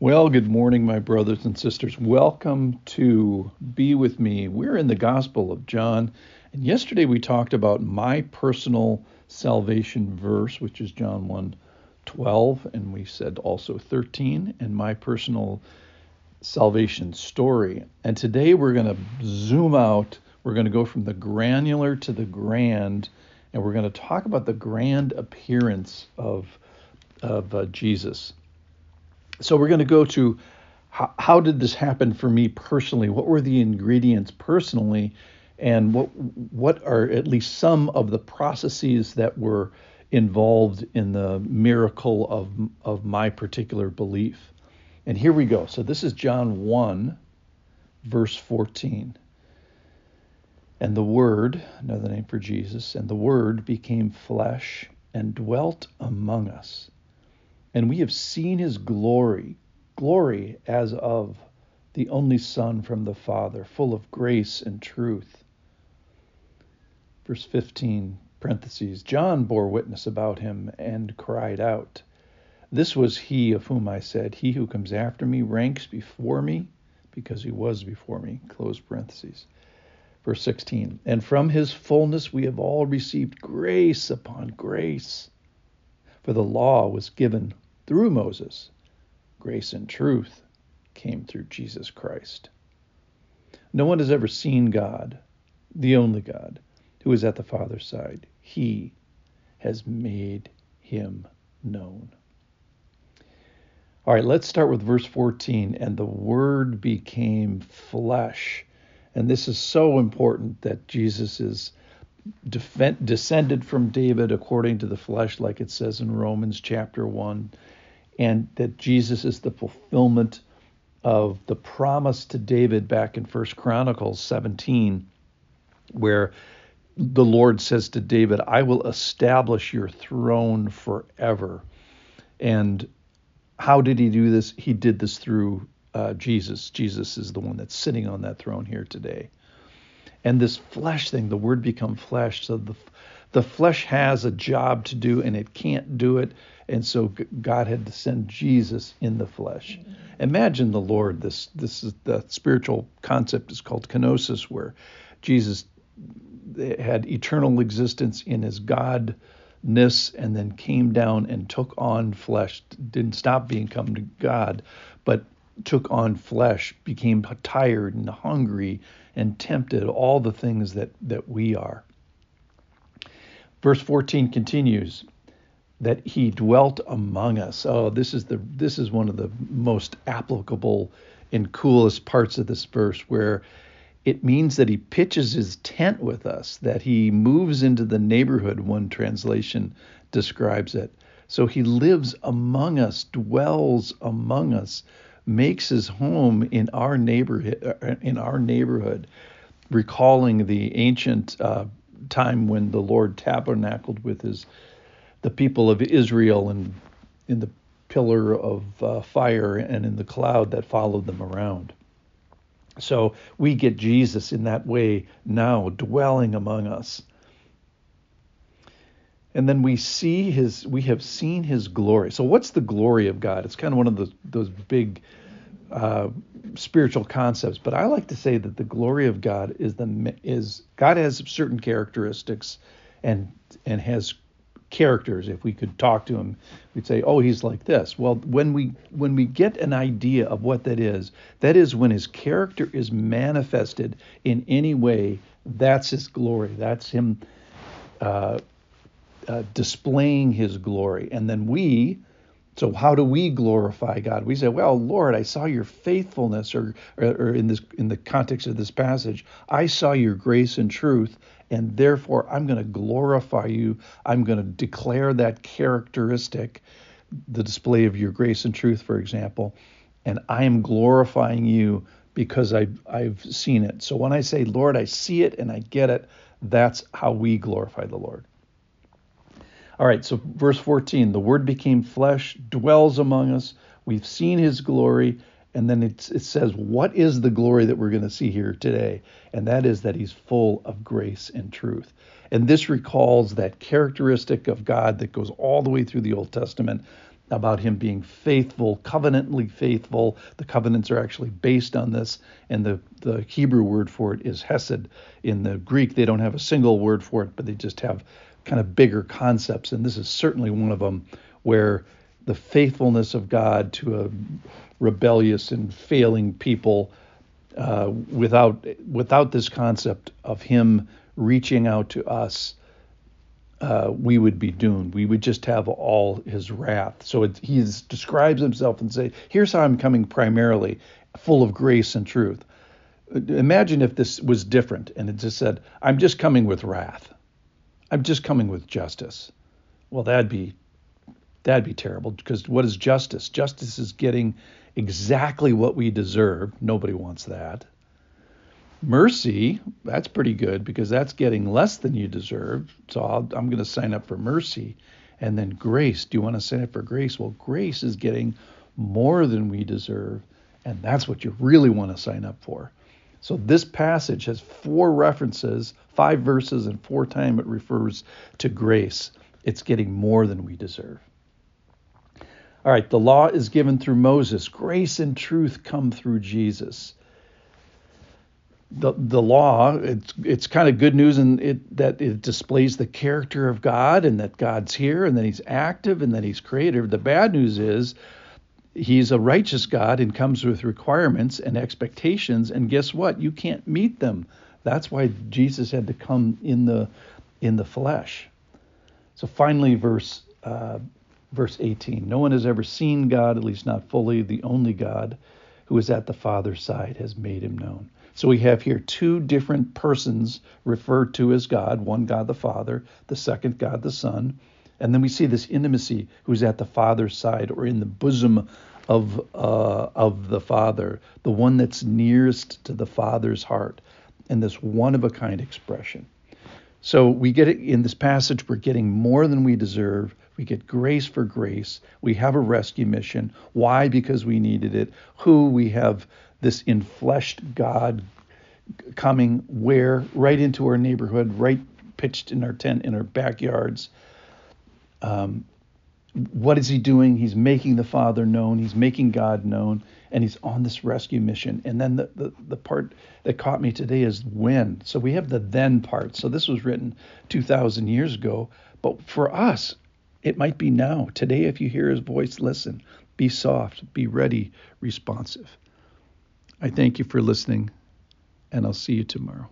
Well, good morning, my brothers and sisters. Welcome to Be With Me. We're in the Gospel of John, and yesterday we talked about my personal salvation verse, which is John 1 12, and we said also 13, and my personal salvation story. And today we're going to zoom out, we're going to go from the granular to the grand, and we're going to talk about the grand appearance of, of uh, Jesus. So we're going to go to how, how did this happen for me personally? What were the ingredients personally? And what what are at least some of the processes that were involved in the miracle of of my particular belief? And here we go. So this is John 1 verse 14. And the Word, another name for Jesus, and the Word became flesh and dwelt among us and we have seen his glory, glory as of the only Son from the Father, full of grace and truth. Verse 15, parentheses, John bore witness about him and cried out, This was he of whom I said, He who comes after me ranks before me, because he was before me, close parentheses. Verse 16, And from his fullness we have all received grace upon grace. For the law was given through Moses. Grace and truth came through Jesus Christ. No one has ever seen God, the only God, who is at the Father's side. He has made him known. All right, let's start with verse 14. And the Word became flesh. And this is so important that Jesus is defend, descended from David according to the flesh, like it says in Romans chapter 1, and that Jesus is the fulfillment of the promise to David back in First Chronicles 17, where the Lord says to David, I will establish your throne forever. And how did he do this? He did this through uh, Jesus. Jesus is the one that's sitting on that throne here today. And this flesh thing, the word become flesh. So the the flesh has a job to do and it can't do it. And so God had to send Jesus in the flesh. Imagine the Lord. This this is the spiritual concept is called kenosis, where Jesus had eternal existence in his godness and then came down and took on flesh. Didn't stop being come to God, but took on flesh, became tired and hungry and tempted, all the things that, that we are. Verse 14 continues that he dwelt among us. Oh, this is the this is one of the most applicable and coolest parts of this verse where it means that he pitches his tent with us, that he moves into the neighborhood, one translation describes it. So he lives among us, dwells among us, makes his home in our neighborhood, in our neighborhood, recalling the ancient uh, time when the Lord tabernacled with his the people of Israel and in the pillar of uh, fire and in the cloud that followed them around. So we get Jesus in that way now dwelling among us. And then we see his we have seen his glory. So what's the glory of God? It's kind of one of the, those big uh, spiritual concepts, but I like to say that the glory of God is the is God has certain characteristics and and has characters. If we could talk to him, we'd say, "Oh, he's like this." Well, when we when we get an idea of what that is, that is when his character is manifested in any way. That's his glory. That's him uh, uh, displaying his glory, and then we so how do we glorify God? We say, "Well, Lord, I saw your faithfulness," or, or, or, in this in the context of this passage, I saw your grace and truth, and therefore I'm going to glorify you. I'm going to declare that characteristic, the display of your grace and truth, for example, and I am glorifying you because I've I've seen it. So when I say, "Lord, I see it and I get it," that's how we glorify the Lord. All right, so verse 14 the word became flesh, dwells among us. We've seen his glory. And then it says, What is the glory that we're going to see here today? And that is that he's full of grace and truth. And this recalls that characteristic of God that goes all the way through the Old Testament about him being faithful, covenantly faithful. The covenants are actually based on this, and the, the Hebrew word for it is hesed. In the Greek, they don't have a single word for it, but they just have kind of bigger concepts, and this is certainly one of them where the faithfulness of God to a rebellious and failing people uh, without without this concept of him reaching out to us uh, we would be doomed. We would just have all his wrath. So he describes himself and say, "Here's how I'm coming primarily, full of grace and truth." Imagine if this was different and it just said, "I'm just coming with wrath. I'm just coming with justice." Well, that'd be that'd be terrible because what is justice? Justice is getting exactly what we deserve. Nobody wants that. Mercy, that's pretty good because that's getting less than you deserve. So i am going to sign up for mercy. And then grace, do you want to sign up for grace? Well, grace is getting more than we deserve. And that's what you really want to sign up for. So this passage has four references, five verses, and four times it refers to grace. It's getting more than we deserve. All right, the law is given through Moses. Grace and truth come through Jesus the the law it's it's kind of good news in it that it displays the character of God and that God's here and that he's active and that he's creative. The bad news is he's a righteous God and comes with requirements and expectations and guess what? You can't meet them. That's why Jesus had to come in the in the flesh. So finally verse uh, verse 18. No one has ever seen God, at least not fully, the only God who is at the Father's side has made him known. So we have here two different persons referred to as God one God the Father, the second God the Son. And then we see this intimacy who's at the Father's side or in the bosom of, uh, of the Father, the one that's nearest to the Father's heart, and this one of a kind expression. So we get it in this passage, we're getting more than we deserve. We get grace for grace. We have a rescue mission. Why? Because we needed it. Who? We have this infleshed God coming where? Right into our neighborhood, right pitched in our tent in our backyards. Um, what is he doing? He's making the Father known. He's making God known, and he's on this rescue mission. And then the, the, the part that caught me today is when. So we have the then part. So this was written 2,000 years ago. But for us, it might be now. Today, if you hear his voice, listen. Be soft, be ready, responsive. I thank you for listening, and I'll see you tomorrow.